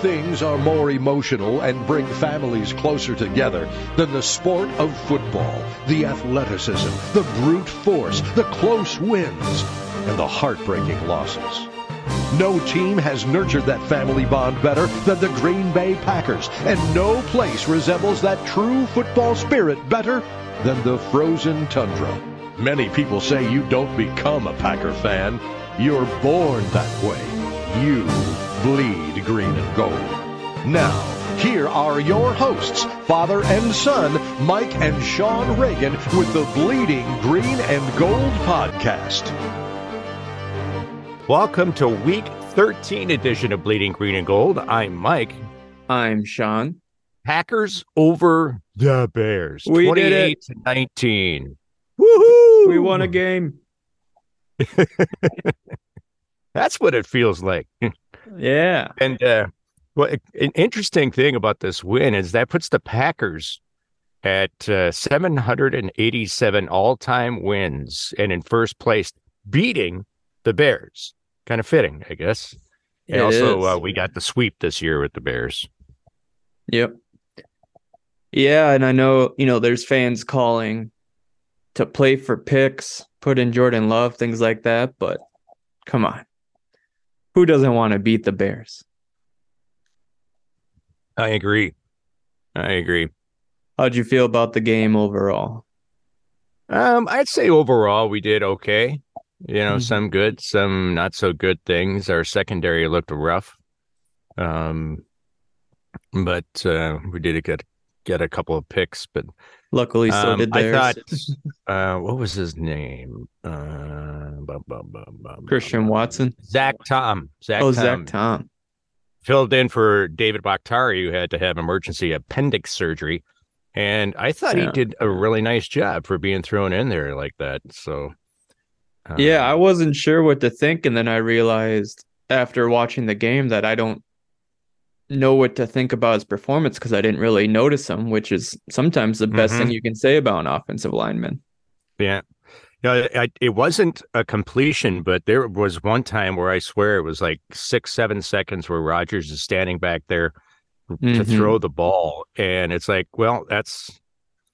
things are more emotional and bring families closer together than the sport of football, the athleticism, the brute force, the close wins, and the heartbreaking losses. No team has nurtured that family bond better than the Green Bay Packers, and no place resembles that true football spirit better than the frozen tundra. Many people say you don't become a Packer fan, you're born that way. You bleed green and gold. Now, here are your hosts, father and son, Mike and Sean Reagan, with the Bleeding Green and Gold podcast. Welcome to week 13 edition of Bleeding Green and Gold. I'm Mike. I'm Sean. Packers over the Bears. We did it. to 19. Woohoo! We won a game. That's what it feels like. Yeah. And uh, well, an interesting thing about this win is that puts the Packers at uh, 787 all-time wins and in first place, beating the Bears. Kind of fitting, I guess. And It also, is. uh, we got the sweep this year with the Bears. Yep. Yeah, and I know, you know, there's fans calling to play for picks, put in Jordan Love, things like that, but come on. Who doesn't want to beat the Bears? I agree. I agree. How'd you feel about the game overall? Um, I'd say overall we did okay. You know, Mhm. some good, some not so good things. Our secondary looked rough. Um, but uh, we did get get a couple of picks. But Luckily, so um, did I thought, uh, what was his name? Uh, Christian. Watson. Zach Tom. Zach oh, Tom Zach Tom. filled in for David Bakhtiari, who had to have emergency appendix surgery. And I thought he did a really nice job for being thrown in there like that. So, uh, Yeah, I wasn't sure what to think, and then I realized after watching the game that I don't know what to think about his performance because I didn't really notice him, which is sometimes the best Mhm. thing you can say about an offensive lineman. Yeah. No, I, it wasn't a completion, but there was one time where I swear it was like six, seven seconds where Rodgers is standing back there to Mhm. throw the ball. And it's like, well, that's,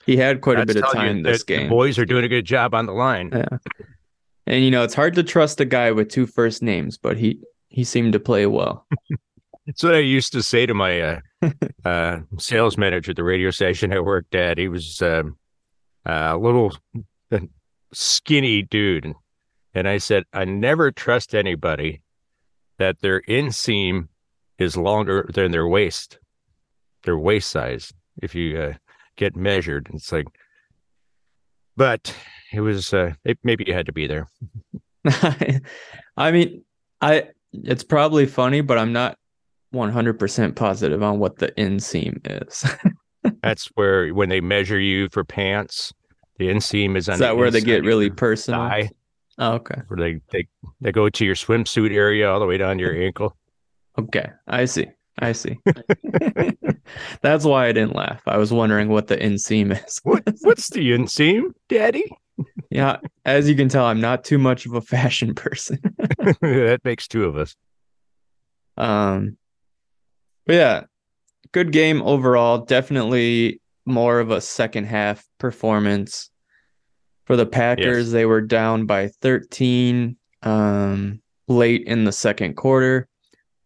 He had quite a bit of time this game. boys are doing a good job on the line. Yeah. And you know, it's hard to trust a guy with two first names, but he he seemed to play well. That's what I used to say to my uh, uh, sales manager at the radio station I worked at. He was um, a little skinny dude. And I said, I never trust anybody that their inseam is longer than their waist, their waist size, if you uh, get measured. It's like, but it was, uh, it, maybe you had to be there. I mean, I it's probably funny, but I'm not 100% positive on what the inseam is. That's where when they measure you for pants, the inseam is on Is the that where they get really personal? thigh, Oh, okay. where they, they they go to your swimsuit area all the way down to your ankle. Okay. I see. I see. That's why I didn't laugh. I was wondering what the inseam is. What what's the inseam, Daddy? Yeah, as you can tell, I'm not too much of a fashion person. that makes two of us. Um, but yeah, good game overall. Definitely more of a second half performance for the Packers. They were down by 13 um, late in the second quarter,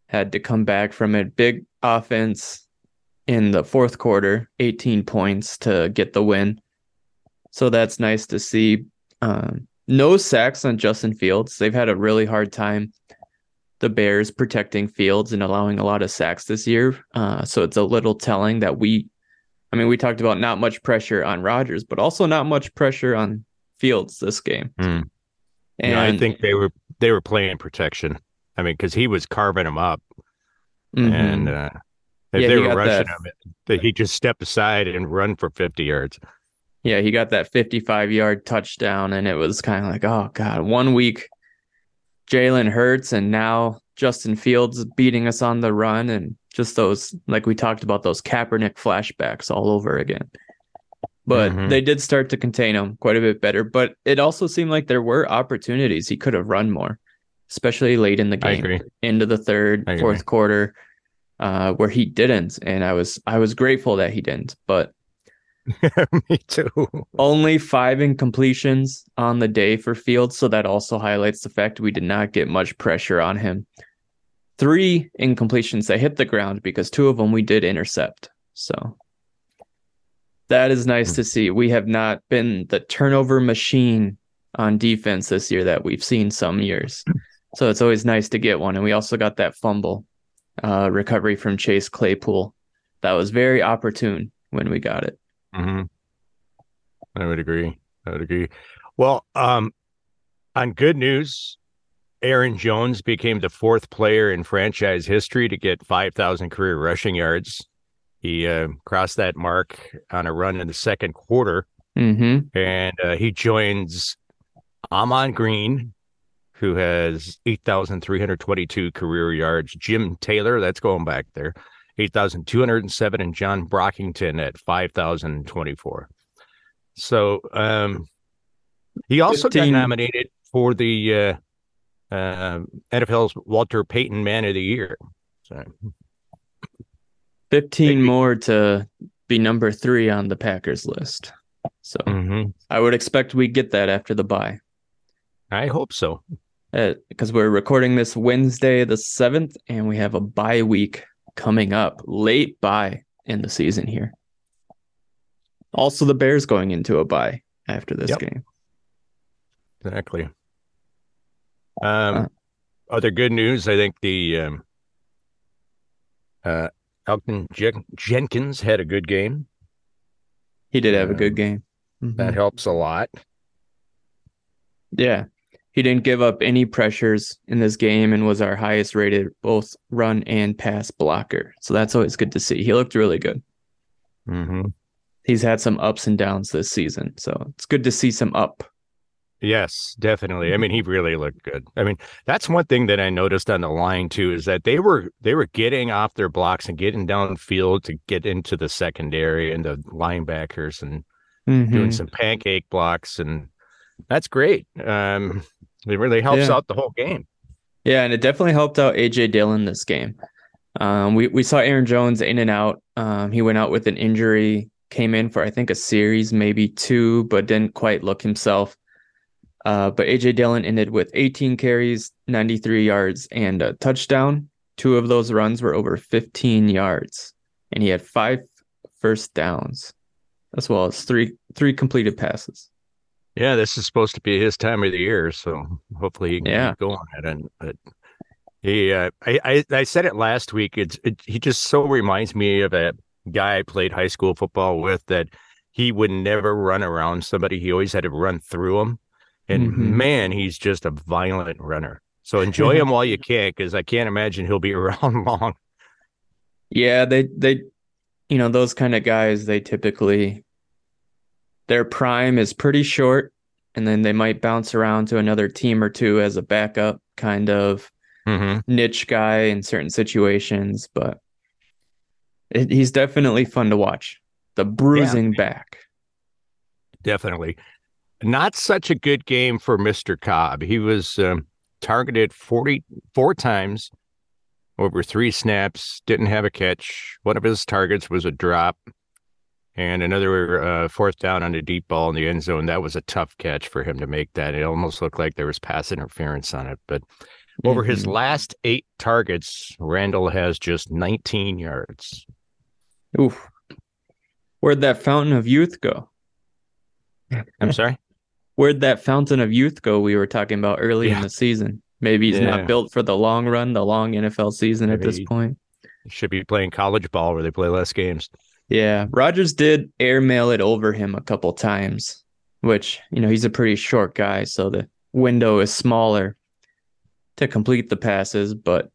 had to come back from it. Big offense in the fourth quarter, 18 points to get the win. So that's nice to see. Um, no sacks on Justin Fields. They've had a really hard time the Bears protecting Fields and allowing a lot of sacks this year. Uh, so it's a little telling that we, I mean, we talked about not much pressure on Rodgers, but also not much pressure on Fields this game. Hmm. And Yeah, I think they were they were playing protection. I mean, because he was carving them up, Mhm. and uh, if Yeah, they were rushing that- him, that he just step aside and run for fifty yards. yeah, he got that 55 yard touchdown, and it was kind of like, oh God, one week Jalen Hurts, and now Justin Fields beating us on the run, and just those, like we talked about, those Kaepernick flashbacks all over again. But Mhm. they did start to contain him quite a bit better. But it also seemed like there were opportunities he could have run more, especially late in the game, into the third, fourth quarter. uh, where he didn't, and I was I was grateful that he didn't. But me too. Only five incompletions on the day for Fields, so that also highlights the fact we did not get much pressure on him. Three incompletions that hit the ground because two of them we did intercept. So that is nice to see. We have not been the turnover machine on defense this year that we've seen some years. So it's always nice to get one. And we also got that fumble uh, recovery from Chase Claypool. That was very opportune when we got it. Mm-hmm. I would agree. I would agree. Well, um, on good news, Aaron Jones became the fourth player in franchise history to get 5,000 career rushing yards. He uh, crossed that mark on a run in the second quarter. Mm-hmm. And uh, he joins Ahman Green, who has 8,322 career yards. Jim Taylor, that's going back there, 8,207, and John Brockington at 5,024. So um, he also 15. got nominated for the uh, uh, NFL's Walter Payton Man of the Year. So. 15 more to be number three on the Packers list. So mm-hmm. I would expect we get that after the bye. I hope so. Because uh, we're recording this Wednesday, the 7th, and we have a bye week coming up, late bye in the season here. Also, the Bears going into a bye after this yep. game. Exactly. Um, uh, other good news, I think the um, uh, Elgton Jen- Jenkins had a good game. He did have a good um, game. Mm-hmm. That helps a lot. Yeah. He didn't give up any pressures in this game and was our highest rated both run and pass blocker. So that's always good to see. He looked really good. Mm-hmm. He's had some ups and downs this season. So it's good to see some up. Yes, definitely. I mean, he really looked good. I mean, that's one thing that I noticed on the line too is that they were they were getting off their blocks and getting downfield to get into the secondary and the linebackers and mm-hmm. doing some pancake blocks and that's great. Um, it really helps yeah. out the whole game. Yeah, and it definitely helped out AJ Dillon this game. Um, we we saw Aaron Jones in and out. Um, he went out with an injury, came in for I think a series, maybe two, but didn't quite look himself. Uh, but AJ Dillon ended with 18 carries, 93 yards, and a touchdown. Two of those runs were over 15 yards, and he had five first downs, as well as three three completed passes. Yeah, this is supposed to be his time of the year, so hopefully he can yeah. keep going at it. But he, uh, I, I, I said it last week. It's it, he just so reminds me of a guy I played high school football with that he would never run around somebody. He always had to run through him. And mm-hmm. man, he's just a violent runner. So enjoy him while you can, because I can't imagine he'll be around long. Yeah, they they, you know, those kind of guys. They typically their prime is pretty short, and then they might bounce around to another team or two as a backup kind of mm-hmm. niche guy in certain situations. But it, he's definitely fun to watch. The bruising yeah. back. Definitely. Not such a good game for Mr. Cobb. He was um, targeted 44 times over three snaps, didn't have a catch. One of his targets was a drop and another uh, fourth down on a deep ball in the end zone. That was a tough catch for him to make that. It almost looked like there was pass interference on it. But mm-hmm. over his mm-hmm. last eight targets, Randall has just 19 yards. Oof. Where'd that fountain of youth go? I'm sorry? Where'd that fountain of youth go we were talking about early yeah. in the season? Maybe he's yeah. not built for the long run, the long NFL season Maybe at this point. Should be playing college ball where they play less games. Yeah, Rodgers did airmail it over him a couple times, which, you know, he's a pretty short guy, so the window is smaller to complete the passes, but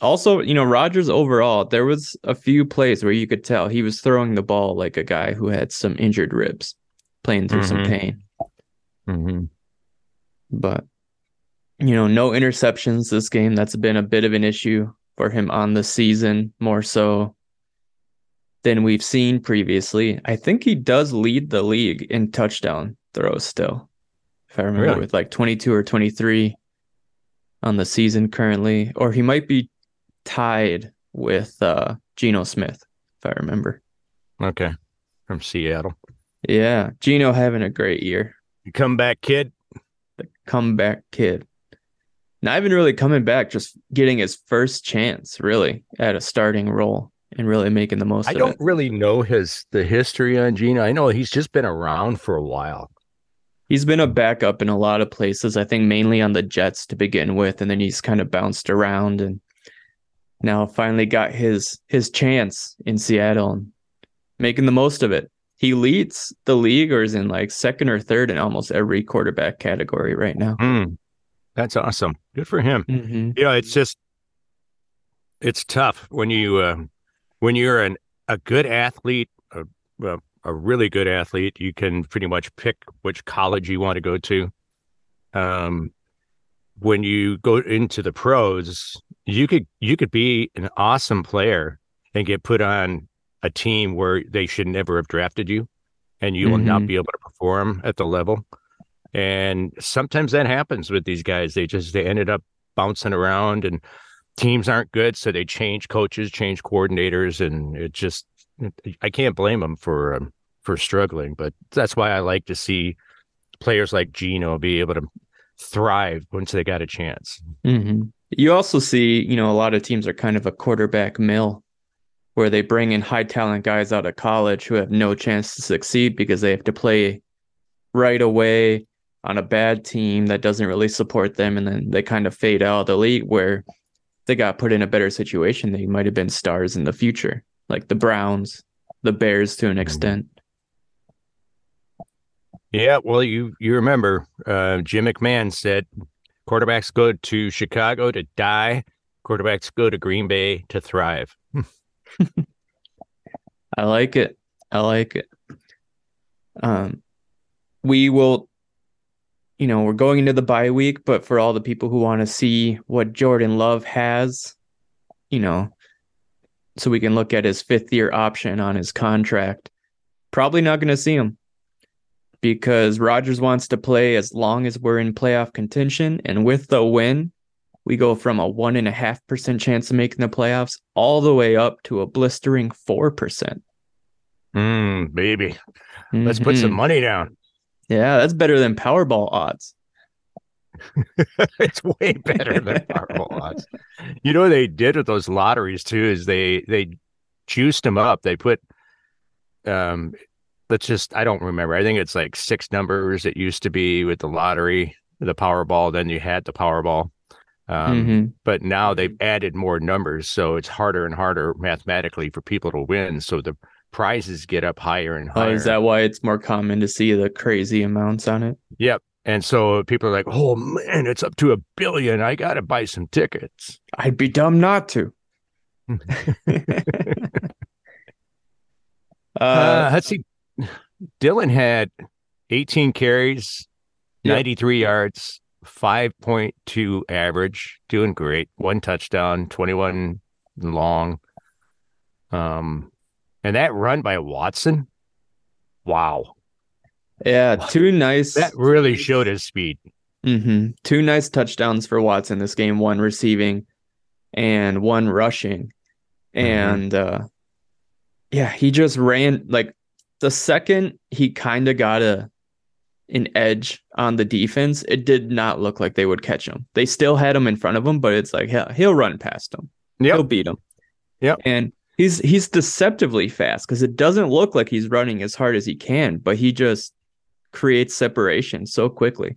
also, you know, Rodgers overall, there was a few plays where you could tell he was throwing the ball like a guy who had some injured ribs, playing through mm-hmm. some pain. Mm-hmm. But you know, no interceptions this game. That's been a bit of an issue for him on the season, more so than we've seen previously. I think he does lead the league in touchdown throws still. If I remember really? with like 22 or 23 on the season currently or he might be tied with uh, Geno Smith, if I remember. Okay. From Seattle. Yeah. Geno having a great year. You come back, kid. The comeback kid. Not even really coming back, just getting his first chance, really, at a starting role and really making the most I don't it. really know his the history on Geno. I know he's just been around for a while. He's been a backup in a lot of places, I think mainly on the Jets to begin with, and then he's kind of bounced around and now finally got his his chance in Seattle and making the most of it. He leads the league or is in like second or third in almost every quarterback category right now. Mm, that's awesome. Good for him. Mm-hmm. You know, it's just it's tough when you uh, when you're an a good athlete, a, a a really good athlete. You can pretty much pick which college you want to go to. Um, when you go into the pros, you could you could be an awesome player and get put on a team where they should never have drafted you, and you will not Mhm. be able to perform at the level. And sometimes that happens with these guys. They just they ended up bouncing around, and teams aren't good, so they change coaches, change coordinators, and it just I can't blame them for um, for struggling. But that's why I like to see players like Geno be able to thrive once they got a chance. hmm You also see, you know, a lot of teams are kind of a quarterback mill where they bring in high talent guys out of college who have no chance to succeed because they have to play right away on a bad team that doesn't really support them. And then they kind of fade out of the league where they got put in a better situation. They might have been stars in the future, like the Browns, the Bears to an Mhm. extent. Yeah, well, you you remember uh, Jim McMahon said quarterbacks go to Chicago to die, quarterbacks go to Green Bay to thrive. I like it. I like it. Um, we will, you know, we're going into the bye week, but for all the people who want to see what Jordan Love has, you know, so we can look at his fifth year option on his contract, probably not going to see him because Rodgers wants to play as long as we're in playoff contention. And with the win, we go from a one and a half percent chance of making the playoffs all the way up to a blistering four percent. Mm, baby, let's put some Mhm. money down. Yeah, that's better than Powerball odds. it's way better than Powerball odds. You know what they did with those lotteries too is they they juiced them up. They put um let's just I don't remember. I think it's like six numbers it used to be with the lottery, the Powerball, then you had the Powerball. Um Mhm. but now they've added more numbers, so it's harder and harder mathematically for people to win. So the prizes get up higher and Oh, higher. is that why it's more common to see the crazy amounts on it? Yep. And so people are like, "Oh man, it's up to a billion. I got to buy some tickets." I'd be dumb not to. Uh, uh, let's see. Dillon had 18 carries, Yep. 93 yards, 5.2 average, doing great. One touchdown, 21 long. Um, and that run by Watson, wow, yeah, two nice that really showed his speed. mhm, two nice touchdowns for Watson this game, one receiving and one rushing. And uh yeah, he just ran like the second he kind of got a an edge on the defense, it did not look like they would catch him. They still had him in front of him, but it's like hell, he'll run past him. Yep. He'll beat him. Yep. And he's he's deceptively fast because it doesn't look like he's running as hard as he can, but he just creates separation so quickly.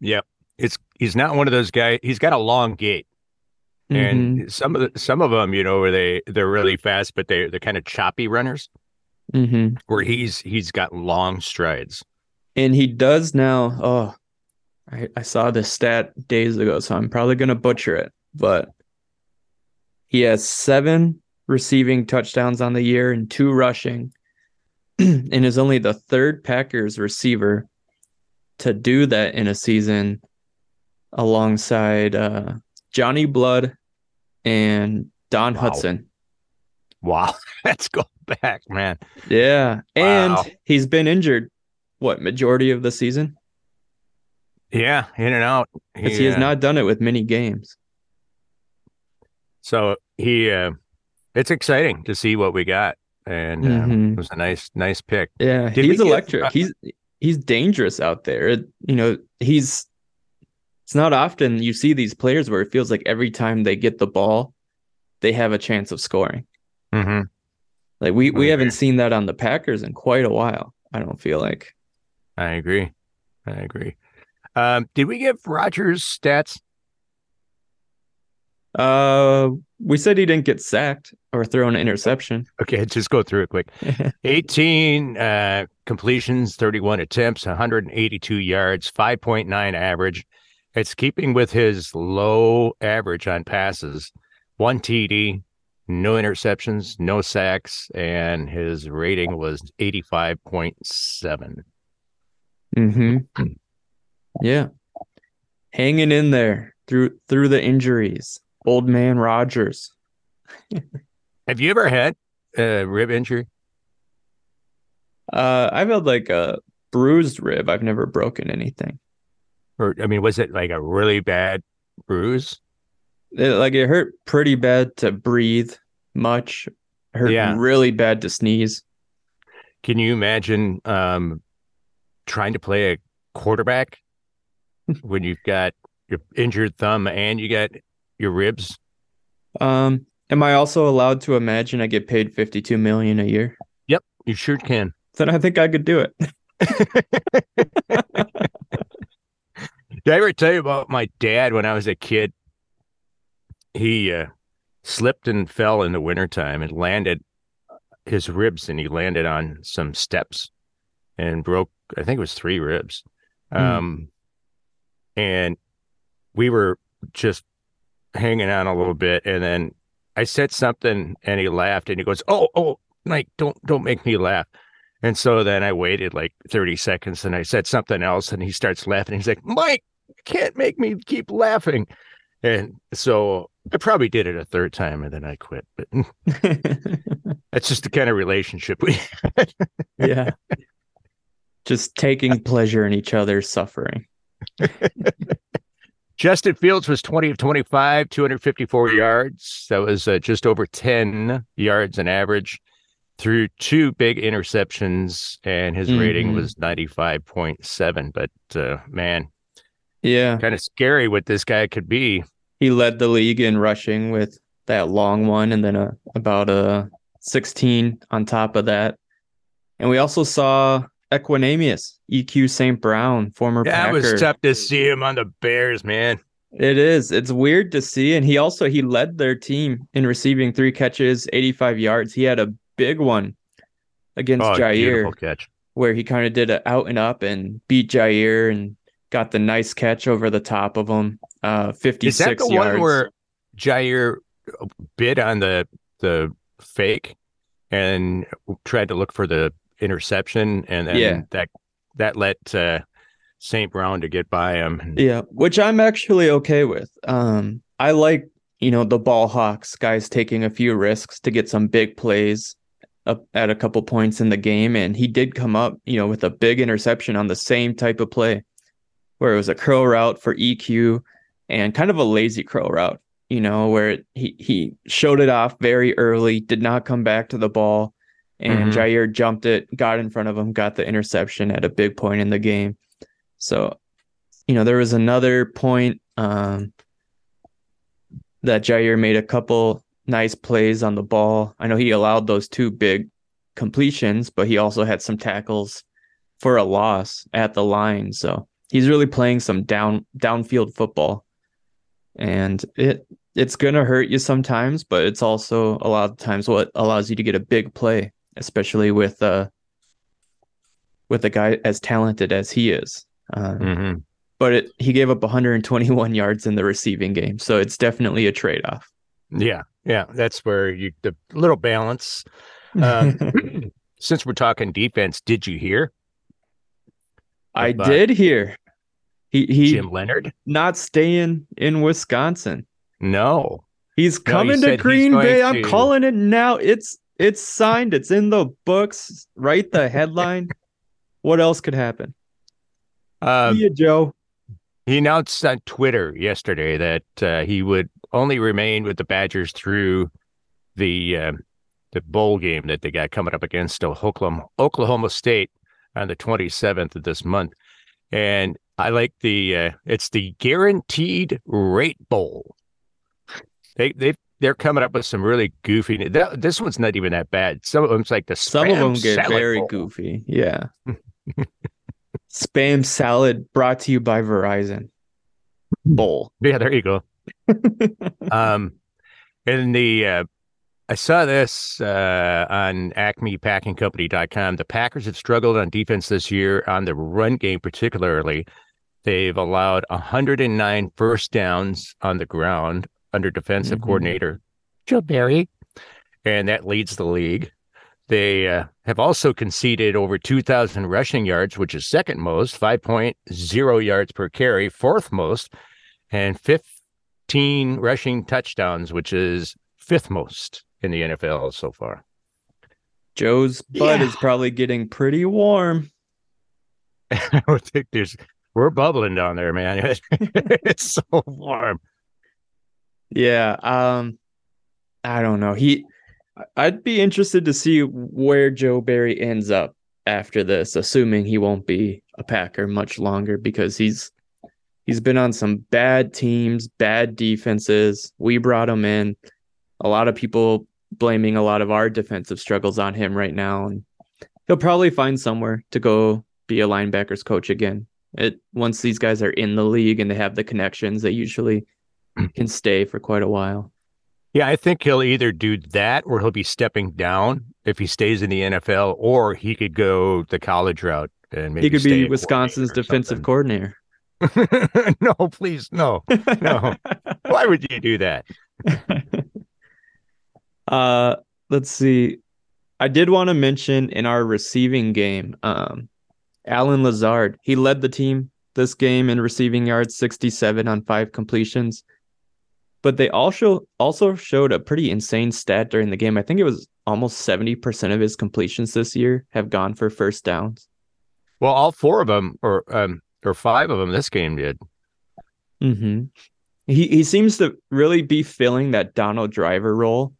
Yep. It's he's not one of those guys. He's got a long gait. And some of the some of them, you know, where they they're really fast, but they they're kind of choppy runners. Mhm. Where he's he's got long strides. and he does now. Oh, I, I saw this stat days ago, so I'm probably gonna butcher it, but he has seven receiving touchdowns on the year and two rushing, and is only the third Packers receiver to do that in a season, alongside uh, Johnny Blood and Don Wow. Hutson. Wow, let's go back, man. Yeah, and Wow. he's been injured. What majority of the season? Yeah, in and out. Because he has not done it with many games. So he uh, it's exciting to see what we got, and uh, Mhm. it was a nice nice pick. Yeah, Did he's electric. uh, he's he's dangerous out there. It- you know, he's it's not often you see these players where it feels like every time they get the ball, they have a chance of scoring. hmm Like we we haven't seen that on the Packers in quite a while. I don't feel like. I agree. I agree. Um, did we give Rodgers stats? Uh, we said he didn't get sacked or throw an interception. Okay, just go through it quick. 18 uh, completions, 31 attempts, 182 yards, 5.9 average. It's keeping with his low average on passes. One TD, no interceptions, no sacks, and his rating was 85.7. Mm-hmm. Yeah, hanging in there through through the injuries. Old man Rodgers. Have you ever had a rib injury? Uh, I've had like a bruised rib. I've never broken anything. Or, I mean, was it like a really bad bruise? It, like it hurt pretty bad to breathe much. Hurt Yeah. really bad to sneeze. Can you imagine um, trying to play a quarterback when you've got your injured thumb and you got your ribs? Um, am I also allowed to imagine I get paid 52 million a year? Yep, you sure can. Then I think I could do it. Did I ever tell you about my dad when I was a kid? He uh, slipped and fell in the wintertime and landed his ribs and he landed on some steps and broke, I think it was three ribs. Hmm. Um, and we were just hanging on a little bit. And then I said something and he laughed and he goes, Oh, oh, Mike, don't, don't make me laugh. And so then I waited like 30 seconds and I said something else and he starts laughing. He's like, Mike, you can't make me keep laughing. And so I probably did it a third time and then I quit. But that's just the kind of relationship we had. yeah. Just taking pleasure in each other's suffering. Justin Fields was 20 of 25, 254 yards. That was uh, just over 10 yards an average through two big interceptions, and his rating Mhm. was 95.7. But uh, man, Yeah. kind of scary what this guy could be. He led the league in rushing with that long one and then a, about a 16 on top of that. And we also saw Equanimeous, EQ St. Brown, former Yeah, it Packer. was tough to see him on the Bears, man. It is. It's weird to see. And he also he led their team in receiving three catches, 85 yards. He had a big one against Oh, Jaire catch. where he kind of did it out and up and beat Jaire and got the nice catch over the top of him. Uh 56 Is that the yards. one where Jaire bid on the the fake and tried to look for the interception, and then Yeah. that that let uh, Saint Brown to get by him. Yeah, which I'm actually okay with. Um, I like, you know, the ball hawks guys taking a few risks to get some big plays up at a couple points in the game. And he did come up, you know, with a big interception on the same type of play where it was a curl route for EQ and kind of a lazy curl route, you know, where he, he showed it off very early, did not come back to the ball. And Mhm. Jaire jumped it, got in front of him, got the interception at a big point in the game. So you know, there was another point um, that Jaire made a couple nice plays on the ball. I know he allowed those two big completions, but he also had some tackles for a loss at the line. So he's really playing some down downfield football, and it it's gonna hurt you sometimes, but it's also a lot of times what allows you to get a big play, especially with uh with a guy as talented as he is. Um, Mhm. but it, he gave up 121 yards in the receiving game, so it's definitely a trade off. Yeah, yeah, that's where you the little balance. Um, since we're talking defense, did you hear I did hear he he Jim Leonhard? not staying in Wisconsin. No, He's coming said to Green Bay. I'm calling it now. It's it's signed. It's in the books. Write the headline. what else could happen? um, See Joe. He announced on Twitter yesterday that uh, he would only remain with the Badgers through the uh, the bowl game that they got coming up against Oklahoma, Oklahoma State on the 27th of this month. And I like the uh, it's the guaranteed rate bowl. They they they're coming up with some really goofy. That, this one's not even that bad. Some of them's like the some of them get very bowl. goofy. Yeah. spam salad brought to you by Verizon. Bowl. Yeah, there you go. um, and the uh, I saw this uh, on acmepackingcompany.com. The Packers have struggled on defense this year, on the run game particularly. They've allowed 109 first downs on the ground under defensive mm-hmm. coordinator Joe Barry, and that leads the league. They uh, have also conceded over 2,000 rushing yards, which is second most, 5.0 yards per carry, fourth most, and 15 rushing touchdowns, which is fifth most in the NFL so far. Joe's butt yeah. is probably getting pretty warm. I don't think there's we're bubbling down there, man. it's so warm. Yeah. Um I don't know. He I'd be interested to see where Joe Barry ends up after this, assuming he won't be a Packer much longer because he's he's been on some bad teams, bad defenses. We brought him in. A lot of people blaming a lot of our defensive struggles on him right now and he'll probably find somewhere to go be a linebackers coach again. It once these guys are in the league and they have the connections, they usually can stay for quite a while. Yeah, I think he'll either do that or he'll be stepping down if he stays in the NFL, or he could go the college route and maybe he could be Wisconsin's defensive something. coordinator. no, please, no, no. Why would you do that? uh, let's see. I did want to mention in our receiving game, um, Allen Lazard. He led the team this game in receiving yards, 67 on five completions but they also also showed a pretty insane stat during the game. I think it was almost 70% of his completions this year have gone for first downs. Well, all four of them or um or five of them this game did. Mhm. He he seems to really be filling that Donald Driver role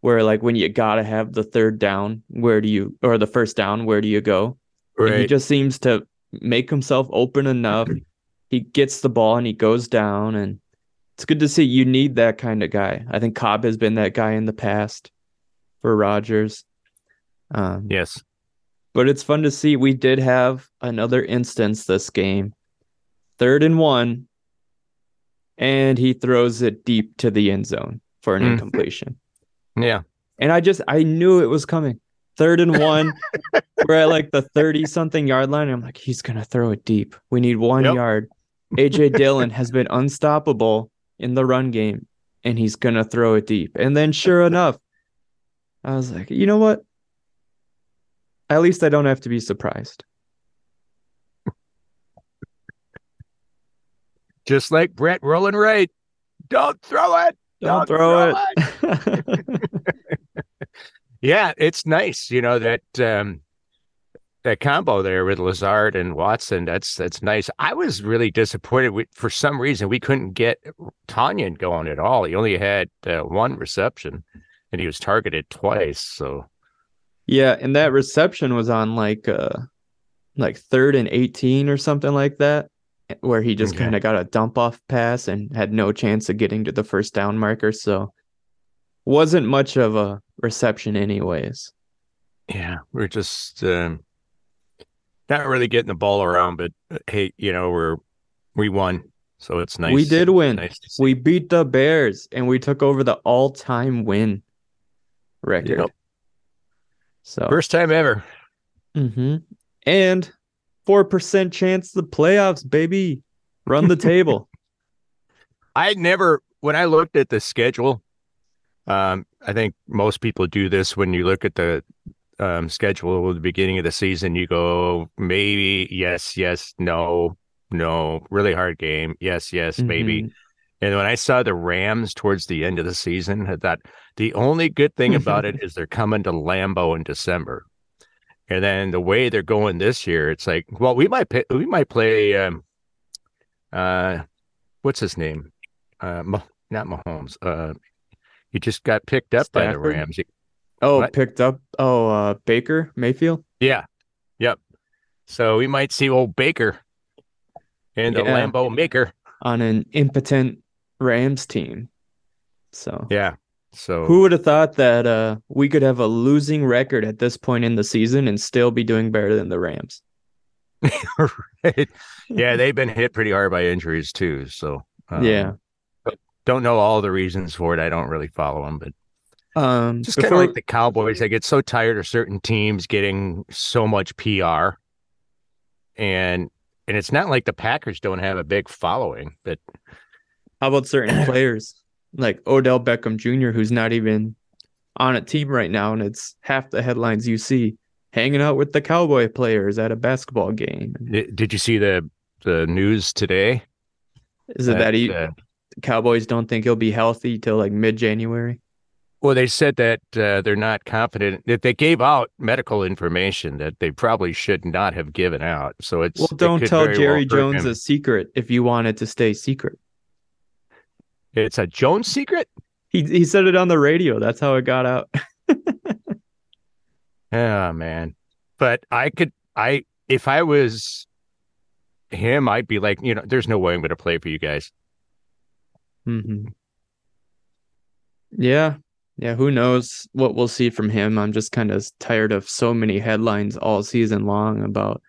where like when you got to have the third down, where do you or the first down, where do you go? Right. And he just seems to make himself open enough. he gets the ball and he goes down and it's good to see you need that kind of guy. I think Cobb has been that guy in the past for Rodgers. Um, yes. But it's fun to see. We did have another instance this game. Third and one. And he throws it deep to the end zone for an mm. incompletion. Yeah. And I just, I knew it was coming. Third and one. We're at like the 30 something yard line. I'm like, he's going to throw it deep. We need one yep. yard. AJ Dillon has been unstoppable in the run game and he's going to throw it deep. And then sure enough, I was like, you know what? At least I don't have to be surprised. Just like Brett rolling right. Don't throw it. Don't, don't throw, throw, it. it. yeah, it's nice, you know, that um that combo there with Lazard and Watson. That's that's nice. I was really disappointed. We, for some reason, we couldn't get Tonyan going at all. He only had uh, one reception, and he was targeted twice. So, yeah, and that reception was on like uh, like third and eighteen or something like that, where he just okay. kind of got a dump off pass and had no chance of getting to the first down marker. So, wasn't much of a reception, anyways. Yeah, we're just. Um not really getting the ball around, but uh, hey, you know, we're we won. So it's nice. We did win. Nice we beat the Bears and we took over the all-time win record. Yep. So first time ever. Mm-hmm. And four percent chance the playoffs, baby. Run the table. I never when I looked at the schedule, um, I think most people do this when you look at the um, schedule at the beginning of the season, you go maybe yes, yes, no, no, really hard game, yes, yes, mm-hmm. maybe. And when I saw the Rams towards the end of the season, I thought the only good thing about it is they're coming to Lambeau in December. And then the way they're going this year, it's like, well, we might we might play, um, uh, what's his name, uh, not Mahomes. Uh, he just got picked up Stafford? by the Rams. Oh, what? picked up. Oh, uh, Baker Mayfield. Yeah. Yep. So we might see old Baker and the yeah. Lambo maker on an impotent Rams team. So yeah. So who would have thought that uh, we could have a losing record at this point in the season and still be doing better than the Rams? right. Yeah, they've been hit pretty hard by injuries too. So um, yeah, don't know all the reasons for it. I don't really follow them, but um, just kind of like the Cowboys. I get so tired of certain teams getting so much PR, and and it's not like the Packers don't have a big following, but how about certain players like Odell Beckham Jr., who's not even on a team right now, and it's half the headlines you see hanging out with the Cowboy players at a basketball game. Did you see the the news today? Is it that, that he, uh, Cowboys don't think he'll be healthy till like mid January? Well, they said that uh, they're not confident that they gave out medical information that they probably should not have given out. So it's well, don't it tell Jerry well Jones him. a secret if you want it to stay secret. It's a Jones secret. He he said it on the radio. That's how it got out. yeah, man. But I could I if I was him, I'd be like, you know, there's no way I'm going to play for you guys. Hmm. Yeah, yeah, who knows what we'll see from him. I'm just kind of tired of so many headlines all season long about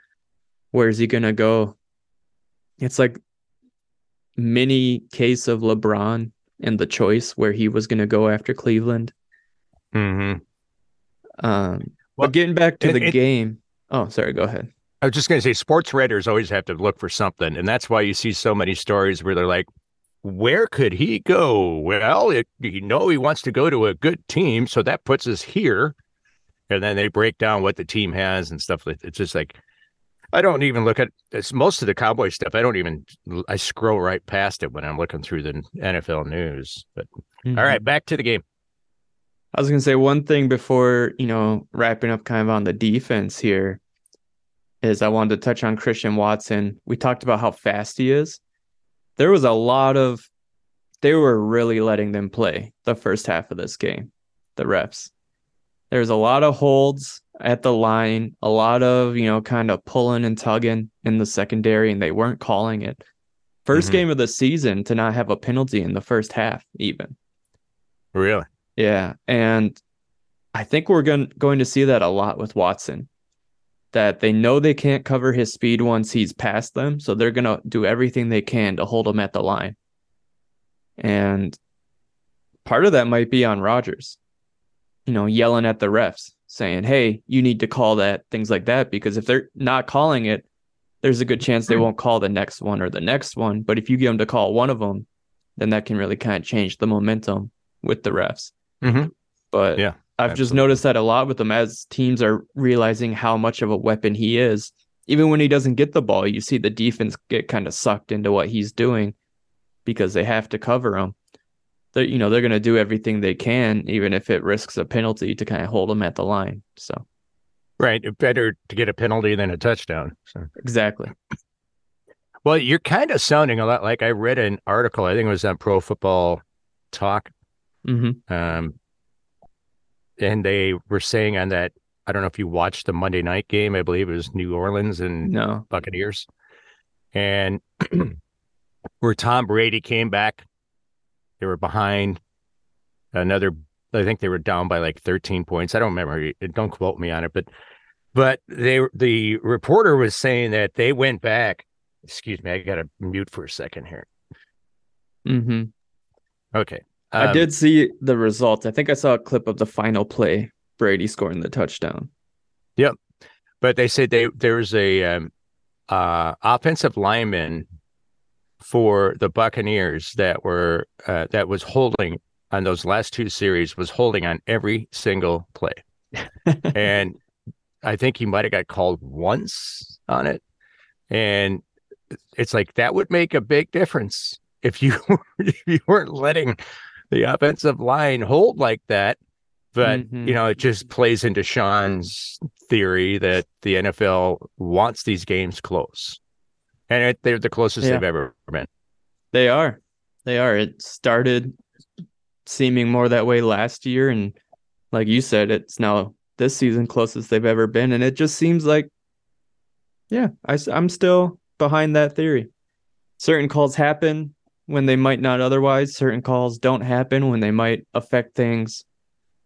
where's he going to go. It's like mini case of LeBron and the choice where he was going to go after Cleveland. Mm-hmm. Um, well, but getting back to it, the it, game. Oh, sorry. Go ahead. I was just going to say, sports writers always have to look for something, and that's why you see so many stories where they're like, where could he go? Well, it, you know, he wants to go to a good team, so that puts us here. And then they break down what the team has and stuff. It's just like I don't even look at it's most of the cowboy stuff. I don't even I scroll right past it when I'm looking through the NFL news. But mm-hmm. all right, back to the game. I was gonna say one thing before you know wrapping up kind of on the defense here is I wanted to touch on Christian Watson. We talked about how fast he is there was a lot of they were really letting them play the first half of this game, the refs. There's a lot of holds at the line, a lot of, you know, kind of pulling and tugging in the secondary, and they weren't calling it. 1st mm-hmm. game of the season to not have a penalty in the first half, even. Really? Yeah. And I think we're going, going to see that a lot with Watson that they know they can't cover his speed once he's past them. So they're going to do everything they can to hold him at the line. And part of that might be on Rodgers, you know, yelling at the refs, saying, hey, you need to call that, things like that. Because if they're not calling it, there's a good chance they won't call the next one or the next one. But if you get them to call one of them, then that can really kind of change the momentum with the refs. Mm-hmm. But yeah, I've Absolutely. just noticed that a lot with him as teams are realizing how much of a weapon he is. Even when he doesn't get the ball, you see the defense get kind of sucked into what he's doing because they have to cover him. They're, you know, they're going to do everything they can, even if it risks a penalty to kind of hold him at the line. So, right, better to get a penalty than a touchdown. So. Exactly. Well, you're kind of sounding a lot like I read an article. I think it was on Pro Football Talk. Mm-hmm. Um, and they were saying on that I don't know if you watched the Monday night game. I believe it was New Orleans and no. Buccaneers, and where Tom Brady came back, they were behind another. I think they were down by like 13 points. I don't remember. Don't quote me on it, but but they the reporter was saying that they went back. Excuse me, I got to mute for a second here. Mm-hmm. Okay. Um, I did see the results. I think I saw a clip of the final play, Brady scoring the touchdown. Yep. But they said they there's a um, uh, offensive lineman for the Buccaneers that were uh, that was holding on those last two series was holding on every single play, and I think he might have got called once on it, and it's like that would make a big difference if you if you weren't letting the offensive line hold like that. But mm-hmm. you know, it just plays into Sean's theory that the NFL wants these games close, and it, they're the closest yeah. they've ever been. They are, They are. It started seeming more that way last year. And like you said, it's now this season closest they've ever been. And it just seems like, yeah, I, I'm still behind that theory. Certain calls happen when they might not otherwise. Certain calls don't happen when they might affect things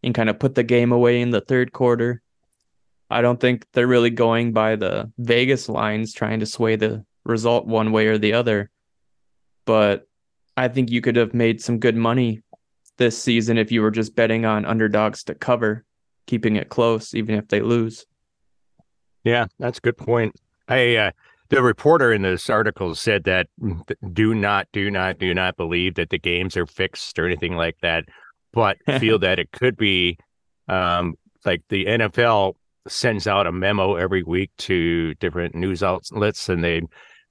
and kind of put the game away in the third quarter. I don't think they're really going by the Vegas lines trying to sway the result one way or the other. But I think you could have made some good money this season if you were just betting on underdogs to cover, keeping it close, even if they lose. Yeah, that's a good point. I uh, the reporter in this article said that do not, do not, do not believe that the games are fixed or anything like that, but feel that it could be um, like the NFL sends out a memo every week to different news outlets, and they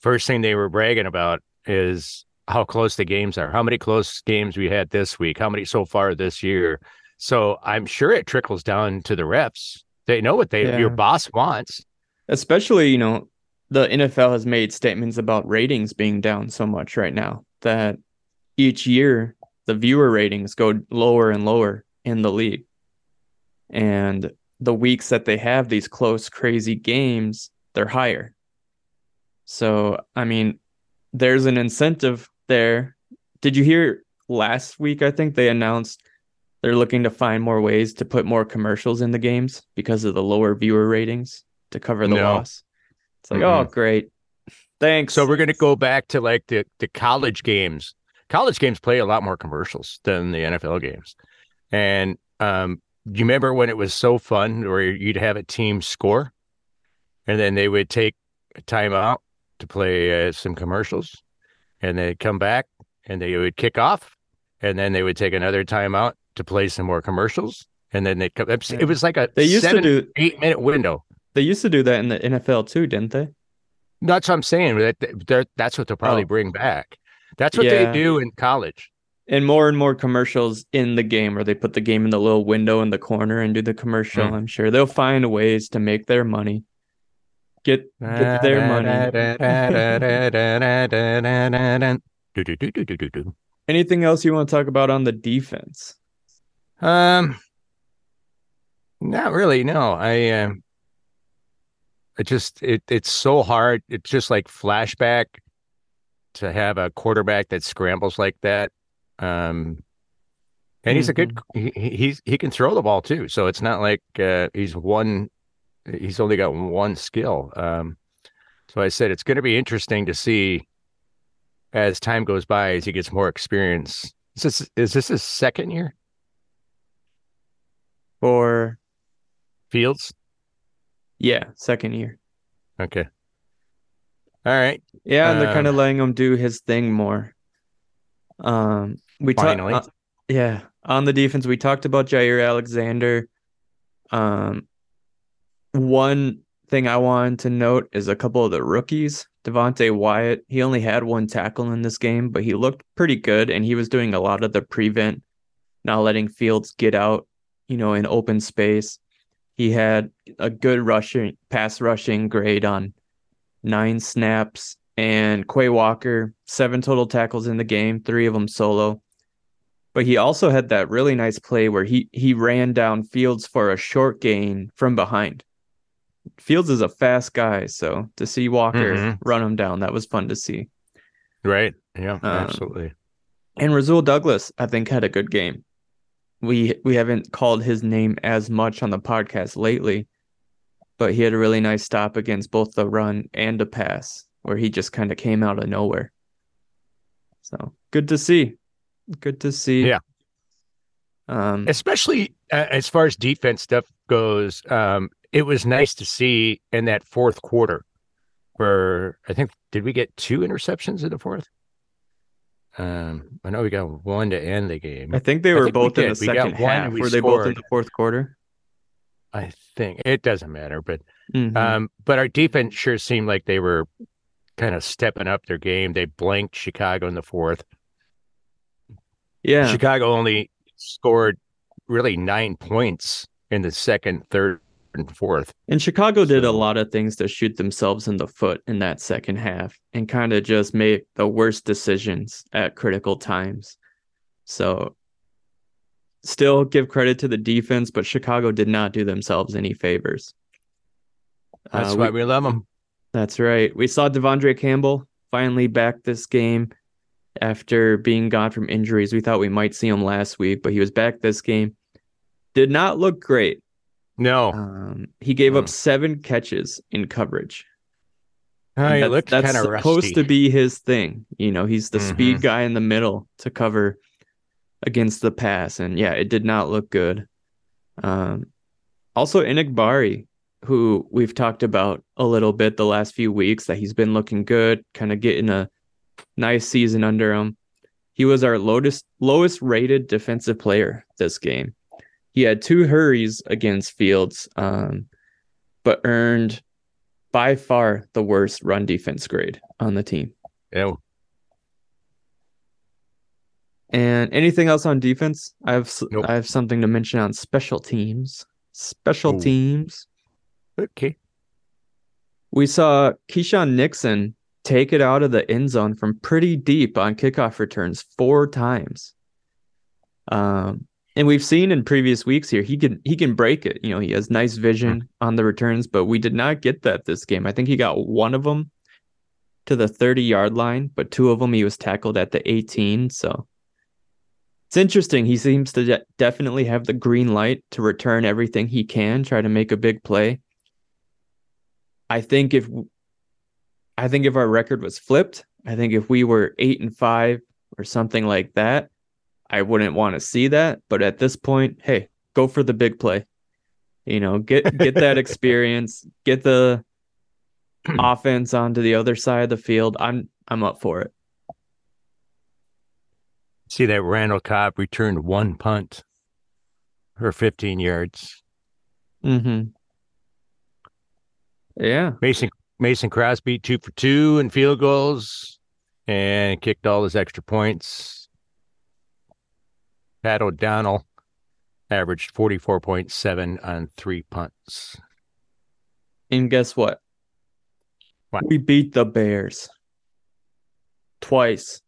first thing they were bragging about is how close the games are, how many close games we had this week, how many so far this year. So I'm sure it trickles down to the reps. They know what they yeah. your boss wants. Especially, you know, the NFL has made statements about ratings being down so much right now that each year the viewer ratings go lower and lower in the league. And the weeks that they have these close, crazy games, they're higher. So, I mean, there's an incentive there. Did you hear last week? I think they announced they're looking to find more ways to put more commercials in the games because of the lower viewer ratings to cover the no. loss. It's like, mm-hmm. oh, great. Thanks. So we're going to go back to like the, the college games. College games play a lot more commercials than the NFL games. And um, do you remember when it was so fun where you'd have a team score and then they would take a timeout to play uh, some commercials and they'd come back and they would kick off and then they would take another timeout to play some more commercials and then they'd come. It was like a they used seven, to do eight minute window. They used to do that in the NFL too, didn't they? That's what I'm saying. That that's what they'll probably oh. bring back. That's what yeah. they do in college. And more and more commercials in the game, where they put the game in the little window in the corner and do the commercial. Mm. I'm sure they'll find ways to make their money. Get get their money. Anything else you want to talk about on the defense? Um, not really. No, I. Uh, it just it it's so hard. It's just like flashback to have a quarterback that scrambles like that. Um, and he's mm-hmm. a good mm-hmm. he, he's he can throw the ball too. So it's not like uh, he's one he's only got one skill. Um, so I said it's going to be interesting to see as time goes by as he gets more experience. Is this is this his second year for Fields? Yeah, second year. Okay. All right. Yeah, and they're kind of um, letting him do his thing more. Um, we talked. Uh, yeah, on the defense, we talked about Jaire Alexander. Um, one thing I wanted to note is a couple of the rookies. Devonte Wyatt, he only had one tackle in this game, but he looked pretty good, and he was doing a lot of the prevent, not letting Fields get out, you know, in open space. He had a good rushing pass rushing grade on nine snaps, and Quay Walker, seven total tackles in the game, three of them solo. But he also had that really nice play where he he ran down Fields for a short gain from behind. Fields is a fast guy, so to see Walker mm-hmm. run him down, that was fun to see. Right. Yeah, um, absolutely. And Rasul Douglas, I think, had a good game we we haven't called his name as much on the podcast lately, but he had a really nice stop against both the run and the pass where he just kind of came out of nowhere. So good to see. Good to see. Yeah. Um, Especially uh, as far as defense stuff goes, um, it was nice to see in that fourth quarter where I think did we get two interceptions in the fourth? Um, I know we got one to end the game. I think they were think both we in the second half. Were they both in the fourth quarter? I think it doesn't matter, but mm-hmm. um, but our defense sure seemed like they were kind of stepping up their game. They blanked Chicago in the fourth. Yeah, Chicago only scored really nine points in the second, third, and fourth. And Chicago did a lot of things to shoot themselves in the foot in that second half and kind of just made the worst decisions at critical times. So still give credit to the defense, but Chicago did not do themselves any favors. That's Uh, why we- we love them. that's right. We saw De'Vondre Campbell finally back this game after being gone from injuries. We thought we might see him last week, but he was back this game. Did not look great. No, Um, he gave up Hmm. seven catches in coverage. oh, he that's, looked that's supposed rusty. to be his thing. You know, he's the speed Mhm. guy in the middle to cover against the pass. And yeah, it did not look good. Um, also, Enagbare, who we've talked about a little bit the last few weeks, that he's been looking good, kind of getting a nice season under him. He was our lowest lowest rated defensive player this game. He had two hurries against Fields, um, but earned by far the worst run defense grade on the team. Yeah. And anything else on defense? I have Nope. I have something to mention on special teams. Special Ooh. teams. Okay. We saw Keisean Nixon take it out of the end zone from pretty deep on kickoff returns four times. Um, and we've seen in previous weeks here he can he can break it. You know, he has nice vision mm-hmm. on the returns, but we did not get that this game. I think he got one of them to the 30 yard line, but two of them he was tackled at the 18. So it's interesting. He seems to de- definitely have the green light to return everything he can, try to make a big play. I think if I think if our record was flipped, I think if we were eight and five or something like that, I wouldn't want to see that. But at this point, hey, go for the big play. You know, get get that experience, get the offense onto the other side of the field. I'm I'm up for it. See that Randall Cobb returned one punt for 15 yards. Mm-hmm. Yeah. Mason Mason Crosby two for two in field goals and kicked all his extra points. Pat O'Donnell averaged 44.7 on three punts. And guess what? What? We beat the Bears twice.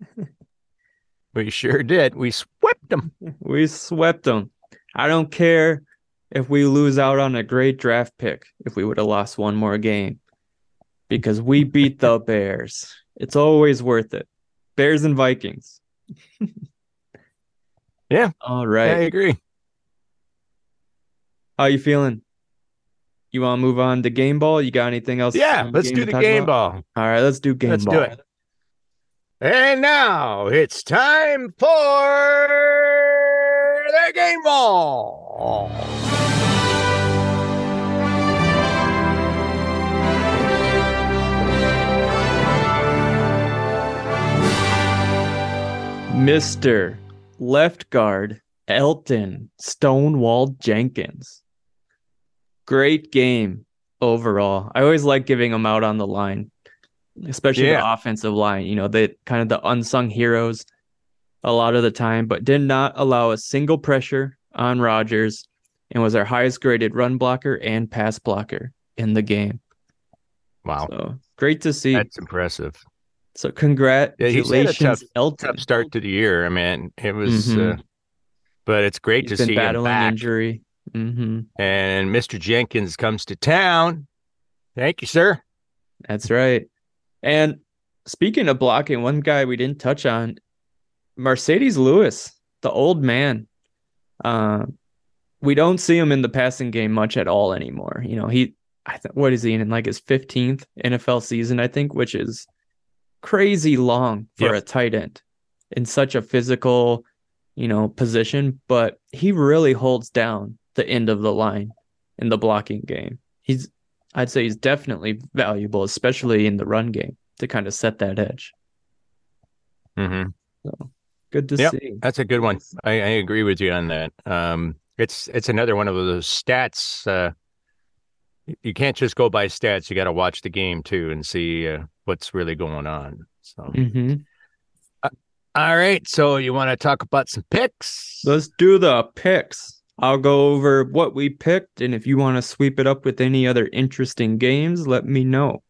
We sure did. We swept them. We swept them. I don't care if we lose out on a great draft pick if we would have lost one more game because we beat the Bears. It's always worth it. Bears and Vikings. Yeah. All I agree. How you feeling? You want to move on to game ball? You got anything else? Yeah, let's do the game about? ball. All right, let's do game ball. Let's do it. And now it's time for the game ball. Mr. Left Guard Elgton Stonewall Jenkins. Great game overall. I always like giving them out on the line, especially the offensive line. You know, they kind of the unsung heroes a lot of the time, but did not allow a single pressure on Rodgers and was our highest graded run blocker and pass blocker in the game. Wow, So great to see. that's impressive. So congratulations, Yeah, Elgton. Tough start to the year. I mean, it was, Mhm. uh, but it's great He's to see him back. injury. hmm And Mr. Jenkins comes to town. Thank you, sir. That's right. And speaking of blocking, one guy we didn't touch on, Marcedes Lewis, the old man. Uh, we don't see him in the passing game much at all anymore. You know, he, I think, what is he in like his 15th NFL season, I think, which is crazy long for Yep. a tight end in such a physical, you know, position. But he really holds down the end of the line in the blocking game. He's I'd say he's definitely valuable, especially in the run game, to kind of set that edge. hmm Good to Yep. see. That's a good one. I, I agree with you on that. Um, it's it's another one of those stats. Uh, you can't just go by stats. You got to watch the game too and see uh, what's really going on. So, hmm all right. So, you want to talk about some picks? Let's do the picks. I'll go over what we picked, and if you want to sweep it up with any other interesting games, let me know.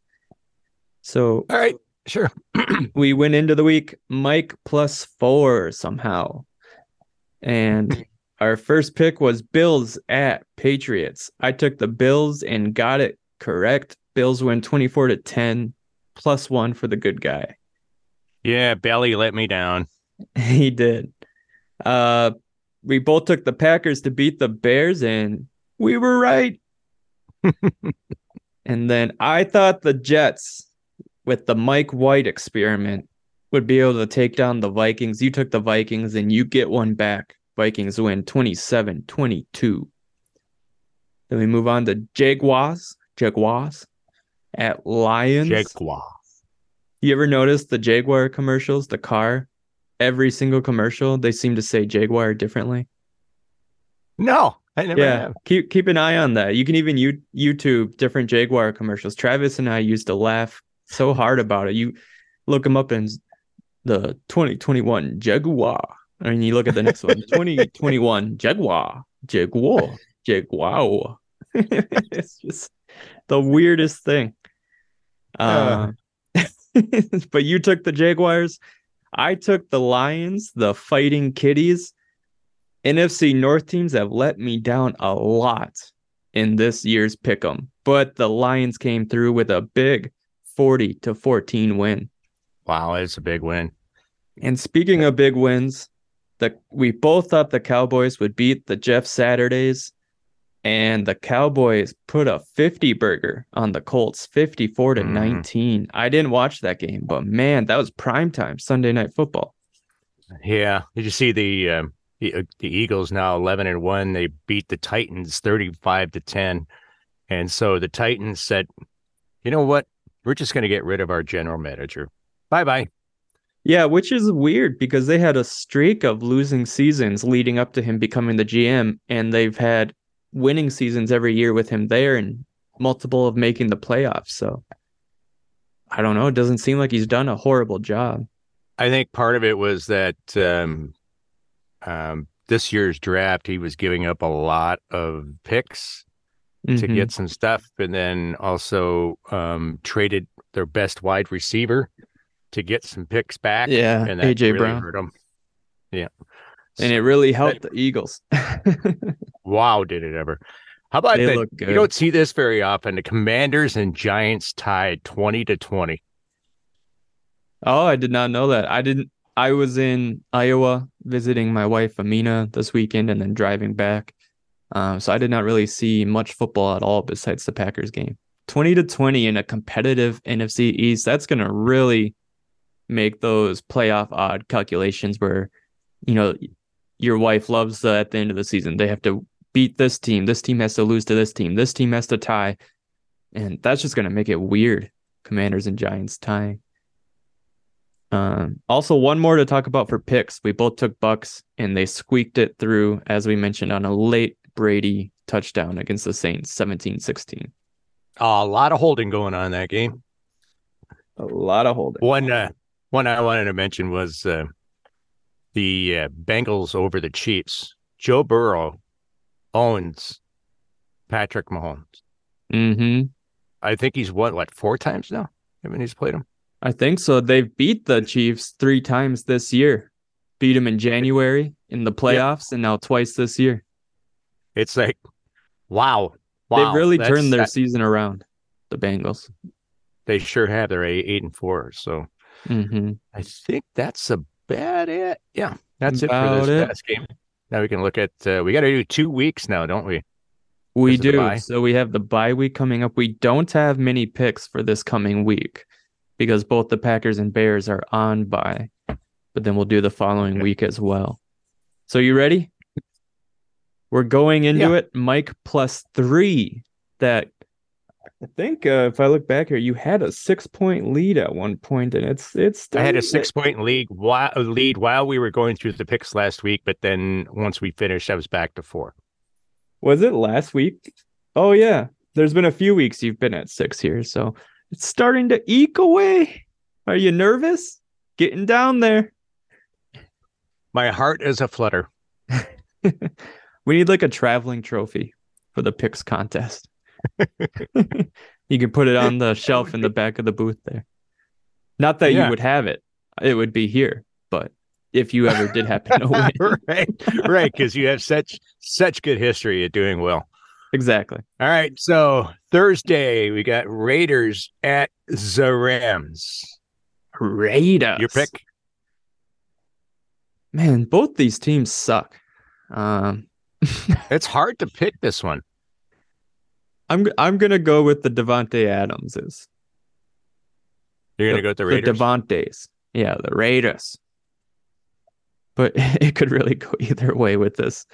So, all right, sure. we went into the week Mike plus four somehow, and our first pick was Bills at Patriots. I took the Bills and got it correct. Bills win 24 to 10, plus one for the good guy. Yeah, Belly let me down. he did. Uh, we both took the Packers to beat the Bears, and we were right. and then I thought the Jets, with the Mike White experiment, would be able to take down the Vikings. You took the Vikings, and you get one back. Vikings win 27 22. Then we move on to Jaguars. Jaguars at Lions. Jaguars. You ever notice the Jaguar commercials, the car? Every single commercial, they seem to say Jaguar differently. No, I never yeah, have. keep keep an eye on that. You can even you YouTube different Jaguar commercials. Travis and I used to laugh so hard about it. You look them up in the 2021 Jaguar I mean, you look at the next one 2021 Jaguar, Jaguar, Jaguar. it's just the weirdest thing. Uh, but you took the Jaguars. I took the Lions, the fighting kitties. NFC North teams have let me down a lot in this year's pick 'em, but the Lions came through with a big 40 to 14 win. Wow, it's a big win. And speaking of big wins, the we both thought the Cowboys would beat the Jeff Saturdays, and the Cowboys put a 50 burger on the Colts, 54 to mm. 19. I didn't watch that game, but man, that was prime time Sunday night football. Yeah, did you see the um, the, uh, the Eagles now 11 and 1? They beat the Titans 35 to 10. And so the Titans said, "You know what? We're just going to get rid of our general manager. Bye-bye." Yeah, which is weird because they had a streak of losing seasons leading up to him becoming the GM, and they've had winning seasons every year with him there and multiple of making the playoffs. So I don't know. It doesn't seem like he's done a horrible job. I think part of it was that um, um, this year's draft, he was giving up a lot of picks mm-hmm. to get some stuff, and then also um, traded their best wide receiver to get some picks back. Yeah, and AJ really Brown. Hurt them. Yeah, and it really helped the Eagles. wow, did it ever? How about that? You don't see this very often. The Commanders and Giants tied twenty to twenty. Oh, I did not know that. I didn't. I was in Iowa visiting my wife Amina this weekend, and then driving back. Um, so I did not really see much football at all besides the Packers game. 20 to 20 in a competitive NFC East. That's going to really make those playoff odd calculations where, you know, your wife loves the, at the end of the season. They have to beat this team. This team has to lose to this team. This team has to tie. And that's just going to make it weird. Commanders and Giants tying. Um, also, one more to talk about for picks. We both took Bucks and they squeaked it through, as we mentioned, on a late Brady touchdown against the Saints, 17 16. a lot of holding going on in that game. A lot of holding. One uh, one I wanted to mention was uh, the uh, Bengals over the Chiefs. Joe Burrow owns Patrick Mahomes. Mm-hmm. I think he's what, what, four times now? I mean, he's played him. I think so. They've beat the Chiefs three times this year. Beat them in January in the playoffs, and now twice this year. It's like, wow, wow. They've really turned their that, season around. The Bengals. They sure have. They're eight, eight and four. So Mm-hmm. I think that's about it. Yeah, that's about it for this it. past game. Now we can look at. Uh, we got to do two weeks now, don't we? We do. So we have the bye week coming up. We don't have many picks for this coming week because both the Packers and Bears are on bye. But then we'll do the following okay. week as well. So you ready? We're going into yeah. it. Mike plus three. That I think uh, if I look back here, you had a six point lead at one point, and it's it's. I had a six point lead while lead while we were going through the picks last week, but then once we finished, I was back to four. Was it last week? Oh yeah, there's been a few weeks you've been at six here, so it's starting to eke away. Are you nervous? Getting down there. My heart is a flutter. We need like a traveling trophy for the picks contest. you can put it on the shelf in the back of the booth there. Not that Yeah. you would have it; it would be here. But if you ever did happen to win, right, right, because you have such such good history at doing well. exactly. All right, so Thursday we got Raiders at the Rams. Raiders. Your pick? Man, both these teams suck. Um, It's hard to pick this one. I'm I'm gonna go with the Davante Adamses. You're gonna go with the Raiders. Davantes. Yeah, the Raiders. But it could really go either way with this.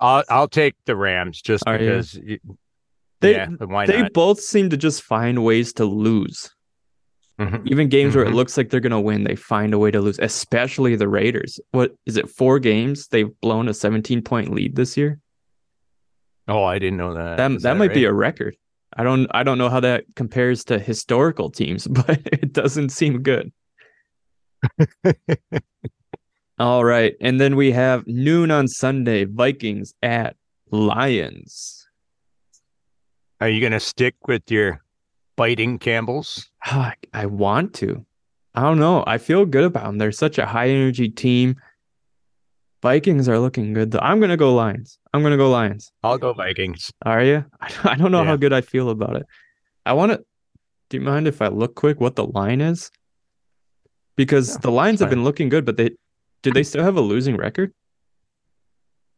I'll I'll take the Rams just Are you? because. y- They yeah, they not? both seem to just find ways to lose. Mhm. Even games where it Mhm. looks like they're gonna win, they find a way to lose. Especially the Raiders. What is it? Four games they've blown a 17 point lead this year. Oh, I didn't know that. That Is that might be a record. I don't I don't know how that compares to historical teams, but it doesn't seem good. All right, and then we have noon on Sunday, Vikings at Lions. Are you gonna stick with your biting Campbells? I want to. I don't know. I feel good about them. They're such a high energy team. Vikings are looking good though. I'm gonna go Lions. I'm gonna go Lions. I'll go Vikings. Are you? I don't know how good I feel about it. I want to. Do you mind if I look quick what the line is? Because Yeah, the Lions have been looking good, but they do they still have a losing record?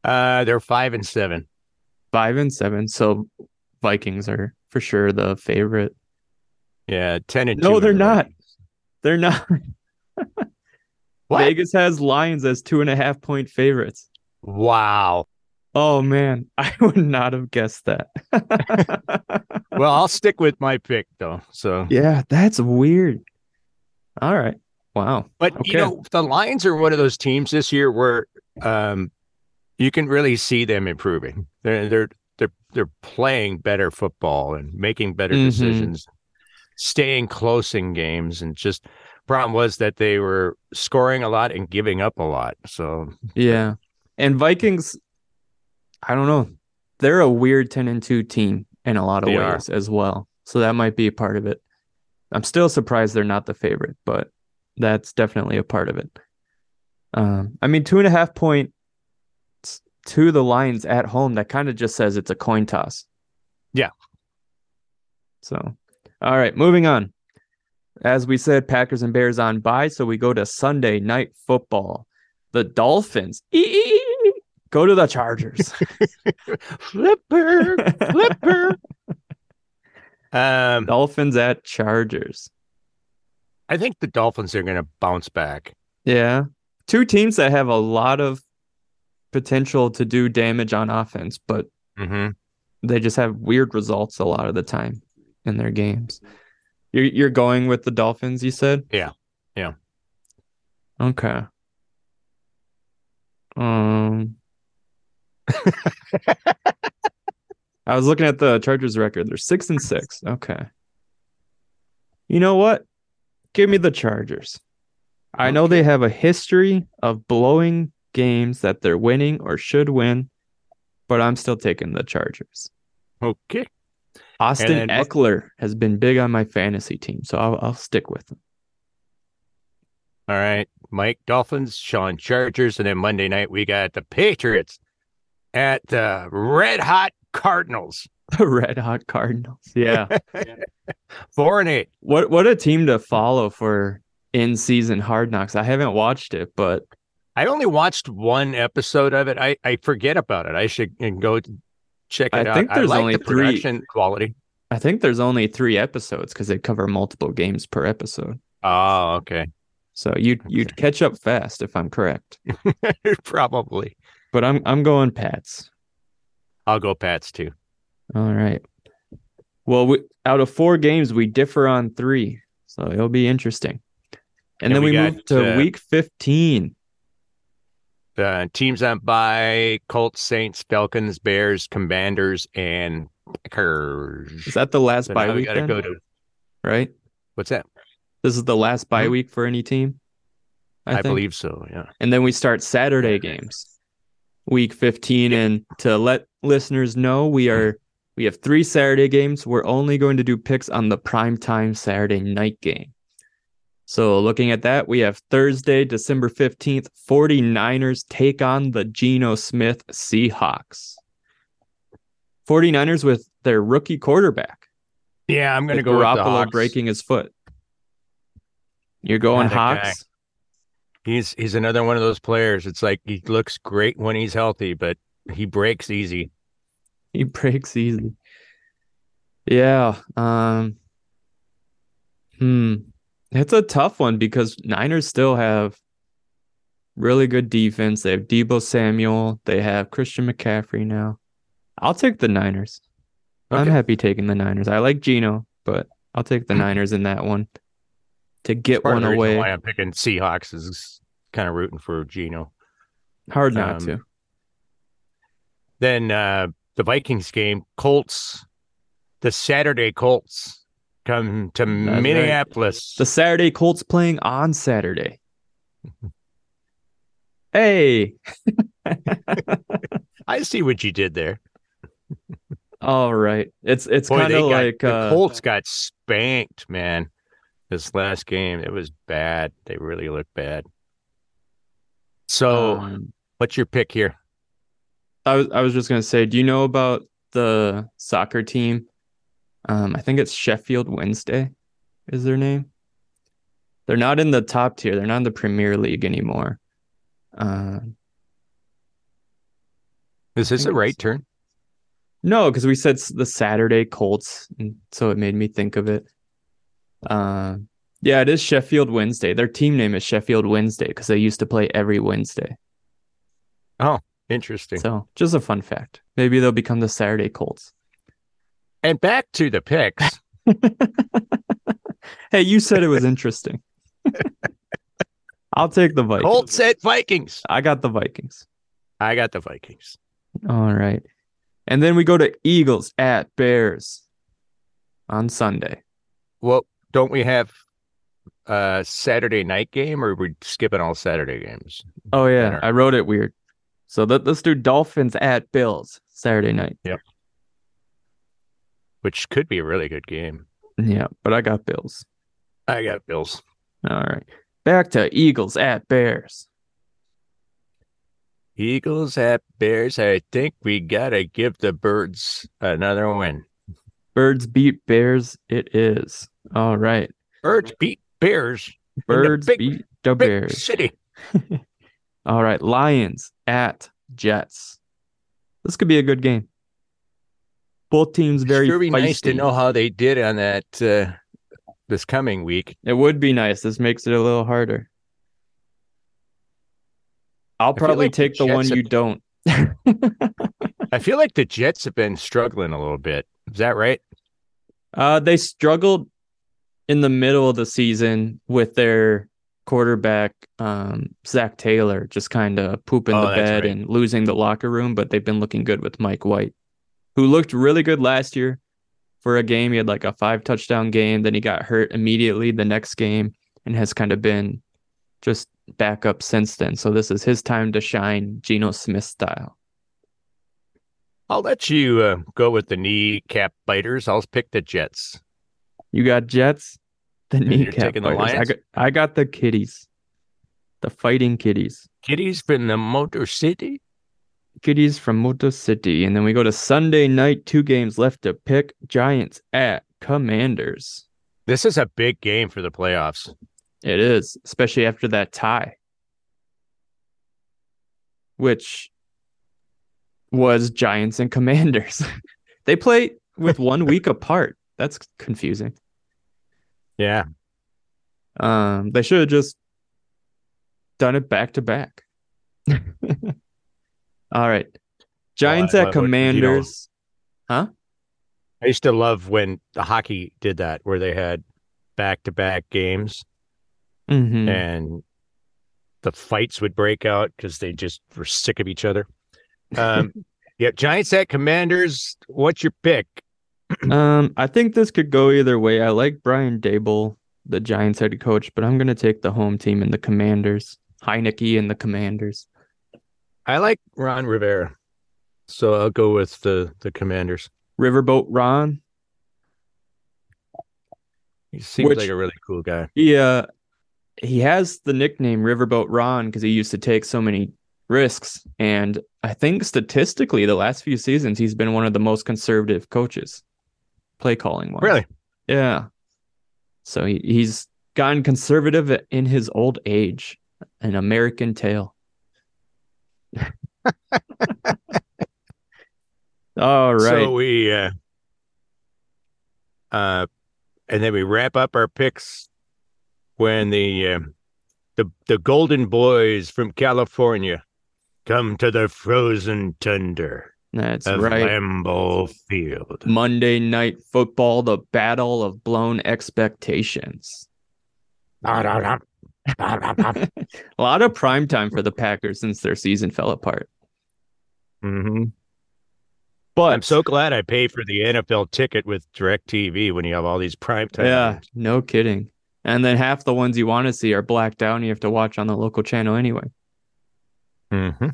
Uh, they're five and seven. Five and seven. So Vikings are for sure the favorite. Yeah, ten and No, they're the not. They're not. What? Vegas has Lions as two and a half point favorites. Wow. Oh man, I would not have guessed that. Well, I'll stick with my pick though. So, yeah, that's weird. All right. Wow. but Okay. you know, the Lions are one of those teams this year where um, you can really see them improving. They're they're they're they're playing better football and making better Mhm. decisions, staying close in games, and just problem was that they were scoring a lot and giving up a lot. So Yeah. And Vikings, I don't know. They're a weird 10 and 2 team in a lot of They are. ways as well. So that might be a part of it. I'm still surprised they're not the favorite, but that's definitely a part of it. Um, I mean, two and a half point to the Lions at home, that kind of just says it's a coin toss. Yeah. So, all right, moving on. As we said, Packers and Bears on bye, so we go to Sunday night football. The Dolphins ee, go to the Chargers. flipper, flipper. um, Dolphins at Chargers. I think the Dolphins are going to bounce back. Yeah. Two teams that have a lot of potential to do damage on offense, but hmm they just have weird results a lot of the time in their games. You're you're going with the Dolphins, you said? Yeah. Yeah. Okay. Um I was looking at the Chargers record. They're six and six. Okay. You know what? Give me the Chargers. I know they have a history of blowing games that they're winning or should win, but I'm still taking the Chargers. Okay. Austin then Ekeler has been big on my fantasy team, so I'll, I'll stick with him. All right. Mike Dolphins, Sean Chargers, and then Monday night we got the Patriots at the Red Hot Cardinals. The Red Hot Cardinals. Yeah. Four and eight. what what a team to follow for in season hard knocks. I haven't watched it, but I only watched one episode of it. I, I forget about it. I should go check it I out. think there's like only the three- quality. I think there's only three episodes because they cover multiple games per episode. Oh, okay. So you'd you'd catch up fast if I'm correct. Probably. But I'm I'm going Pats. I'll go Pats too. All right. Well, we, out of four games, we differ on three, so it'll be interesting. And Yeah, then we we, got, move to uh, week 15. Uh, teams on by Colts, Saints, Falcons, Bears, Commanders, and Packers. Is that the last So bye now we gotta then? go to right? what's that? This is the last bye Mhm. week for any team. I, I, believe so. Yeah. And then we start Saturday games. week 15 and to let listeners know we are we have three Saturday games. We're only going to do picks on the primetime Saturday night game. So looking at that, we have Thursday, December 15th, 49ers take on the Geno Smith Seahawks. 49ers with their rookie quarterback. Yeah, I'm going to go Garoppolo breaking his foot. You're going Hawks. He's he's another one of those players. It's like he looks great when he's healthy, but he breaks easy. He breaks easy. Yeah. Um Hmm. It's a tough one because Niners still have really good defense. They have Deebo Samuel. They have Christian McCaffrey now. I'll take the Niners. Okay. I'm happy taking the Niners. I like Geno, but I'll take the Niners in that one to get one away. Why I'm picking Seahawks is kind of rooting for Geno. Hard not um, to. Then uh, the Vikings game, Colts, the Saturday Colts come to That's Minneapolis. Right. The Saturday Colts playing on Saturday. hey. I see what you did there. All right. It's it's kind of like the uh, Colts got spanked, man. This last game, it was bad. They really looked bad. So, um, what's your pick here? I was I was just gonna say, do you know about the soccer team? Um, I think it's Sheffield Wednesday, is their name. They're not in the top tier. They're not in the Premier League anymore. Uh, is this a right turn? No, because we said the Saturday Colts, and so it made me think of it. Uh, yeah, it is Sheffield Wednesday. Their team name is Sheffield Wednesday because they used to play every Wednesday. Oh, interesting. So, just a fun fact. Maybe they'll become the Saturday Colts. And back to the picks. hey, you said it was interesting. I'll take the Vikings. Colts at Vikings. I got the Vikings. I got the Vikings. All right. And then we go to Eagles at Bears on Sunday. Well, don't we have a Saturday night game or are we skipping all Saturday games? Oh yeah, I wrote it weird. So let, let's do Dolphins at Bills Saturday night. Yep. Which could be a really good game. Yeah, but I got Bills. I got Bills. All right. Back to Eagles at Bears. Eagles at Bears. I think we gotta give the birds another win. Birds beat Bears. It is. All right. Birds beat Bears. Birds big, beat the Bears. City. All right. Lions at Jets. This could be a good game. Both teams very. Sure, be feisty. nice to know how they did on that uh, this coming week. It would be nice. This makes it a little harder. I'll probably like take the, the one have... you don't. I feel like the Jets have been struggling a little bit. Is that right? Uh, they struggled in the middle of the season with their quarterback, um, Zac Taylor, just kind of pooping oh, the bed right. and losing the locker room. But they've been looking good with Mike White, who looked really good last year for a game. He had like a five touchdown game. Then he got hurt immediately the next game and has kind of been just back up since then. So this is his time to shine, Geno Smith style. I'll let you uh, go with the kneecap biters. I'll pick the Jets. You got Jets, the kneecap biters. The I got, I got the kitties, the fighting kitties. Kitties from the Motor City. Kitties from Motor City, and then we go to Sunday night. Two games left to pick. Giants at Commanders. This is a big game for the playoffs. It is, especially after that tie, which was Giants and Commanders. they play with one week apart. That's confusing. Yeah. Um, they should have just done it back to back. All right. Giants at Commanders. You know, huh? I used to love when the hockey did that, where they had back to back games mm-hmm. and the fights would break out because they just were sick of each other. Um, yeah, Giants at Commanders. What's your pick? um, I think this could go either way. I like Brian Daboll, the Giants head coach, but I'm gonna take the home team and the Commanders. Heinicke and the Commanders. I like Ron Rivera, so I'll go with the the Commanders. Riverboat Ron. He seems Which- like a really cool guy. He uh he has the nickname Riverboat Ron because he used to take so many risks. And I think statistically, the last few seasons, he's been one of the most conservative coaches, play calling wise. Really? Yeah. So he, he's gotten conservative in his old age. An American tale. All right. So we uh uh and then we wrap up our picks when the uh, the the Golden Boys from California come to the frozen tundra That's right. Lambeau Field. Monday night football, the battle of blown expectations. A lot of prime time for the Packers since their season fell apart. Hmm But I'm so glad I paid for the NFL ticket with DirecTV when you have all these prime time. yeah, games. no kidding. And then half the ones you want to see are blacked out and you have to watch on the local channel anyway. Mm-hmm.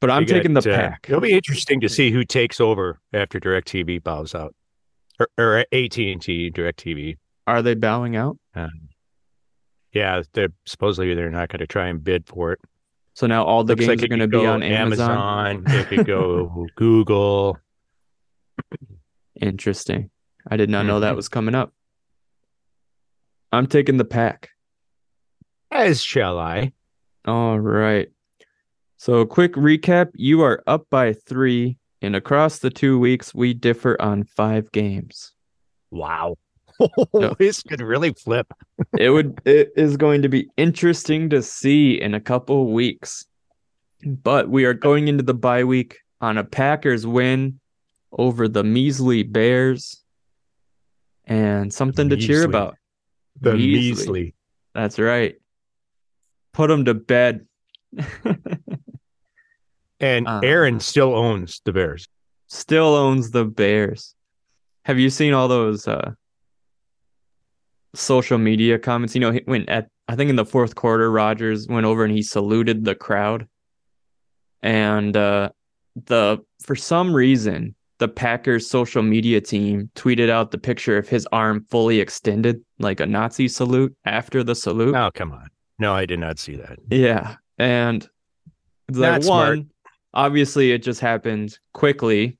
But I'm We taking got, the uh, pack. it'll be interesting to see who takes over after DirecTV bows out, or, or AT and T DirecTV. Are they bowing out? Um, yeah, they're supposedly they're not going to try and bid for it. So now all the Looks games like are going to be on Amazon. Amazon. It could go Google. Interesting. I did not know that Mhm. was coming up. I'm taking the pack. As shall I? All right. So, quick recap you are up by three, and across the two weeks, we differ on five games. Wow, No. this could really flip. It would, it is going to be interesting to see in a couple weeks. But we are going into the bye week on a Packers win over the measly Bears and something to cheer about. The Measly. measly. That's right. Put them to bed. And Uh. Aaron still owns the Bears. still owns the Bears. Have you seen all those uh social media comments? You know, he- when at I think in the fourth quarter, Rodgers went over and he saluted the crowd. And uh the for some reason, the Packers social media team tweeted out the picture of his arm fully extended, like a Nazi salute after the salute. Oh, come on. No, I did not see that. Yeah. And Not like smart. one, obviously it just happened quickly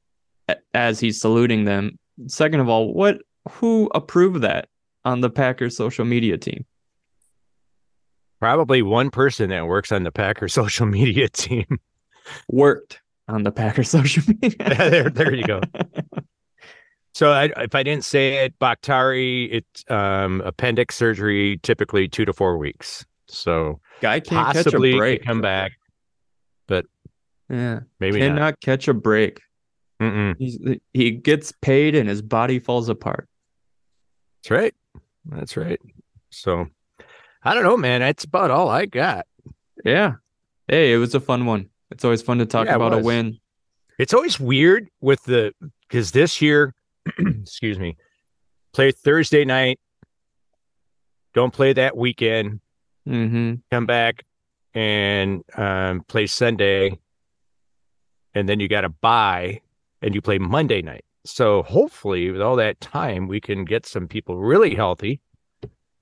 as he's saluting them. Second of all, what who approved that on the Packers social media team? Probably one person that works on the Packers social media team. Worked on the Packers social media. there, there you go. So I, if I didn't say it, Bakhtiari, it's um, appendix surgery, typically two to four weeks. So Guy can't possibly catch a break. come back, but Yeah. maybe not. Cannot catch a break. He gets paid and his body falls apart. That's right. That's right. So I don't know, man. That's about all I got. Yeah. Hey, it was a fun one. It's always fun to talk Yeah, about a win. It's always weird with the because this year, excuse me, play Thursday night. Don't play that weekend. Mm-hmm. come back and um, play Sunday, and then you got to buy and you play Monday night. So hopefully, with all that time, we can get some people really healthy.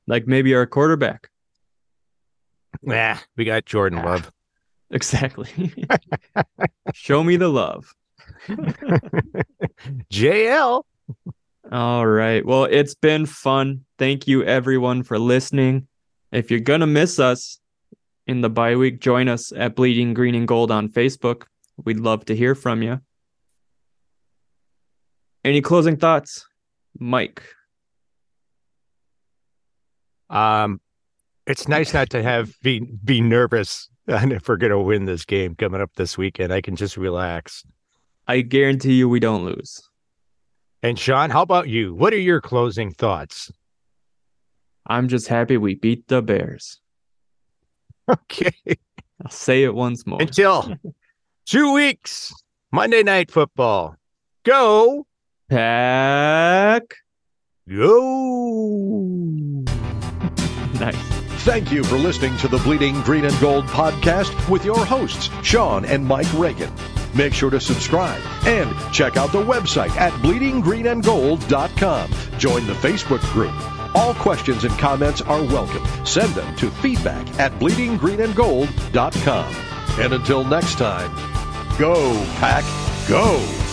Like maybe our quarterback. Nah, we got Jordan Ah. Love. Exactly. Show me the love. JL. All right. Well, it's been fun. Thank you everyone for listening. If you're going to miss us in the bye week, join us at Bleeding Green and Gold on Facebook. We'd love to hear from you. Any closing thoughts? Mike. Um, it's nice not to have be be nervous if we're gonna win this game coming up this weekend. I can just relax. I guarantee you we don't lose. And Sean, how about you? What are your closing thoughts? I'm just happy we beat the Bears. Okay. I'll say it once more. Until two weeks, Monday Night Football. Go, Pack. go. Nice. Thank you for listening to the Bleeding Green and Gold podcast with your hosts, Sean and Mike Reagan. Make sure to subscribe and check out the website at bleedinggreenandgold.com. Join the Facebook group. All questions and comments are welcome. Send them to feedback at bleedinggreenandgold.com. And until next time, go, Pack, go!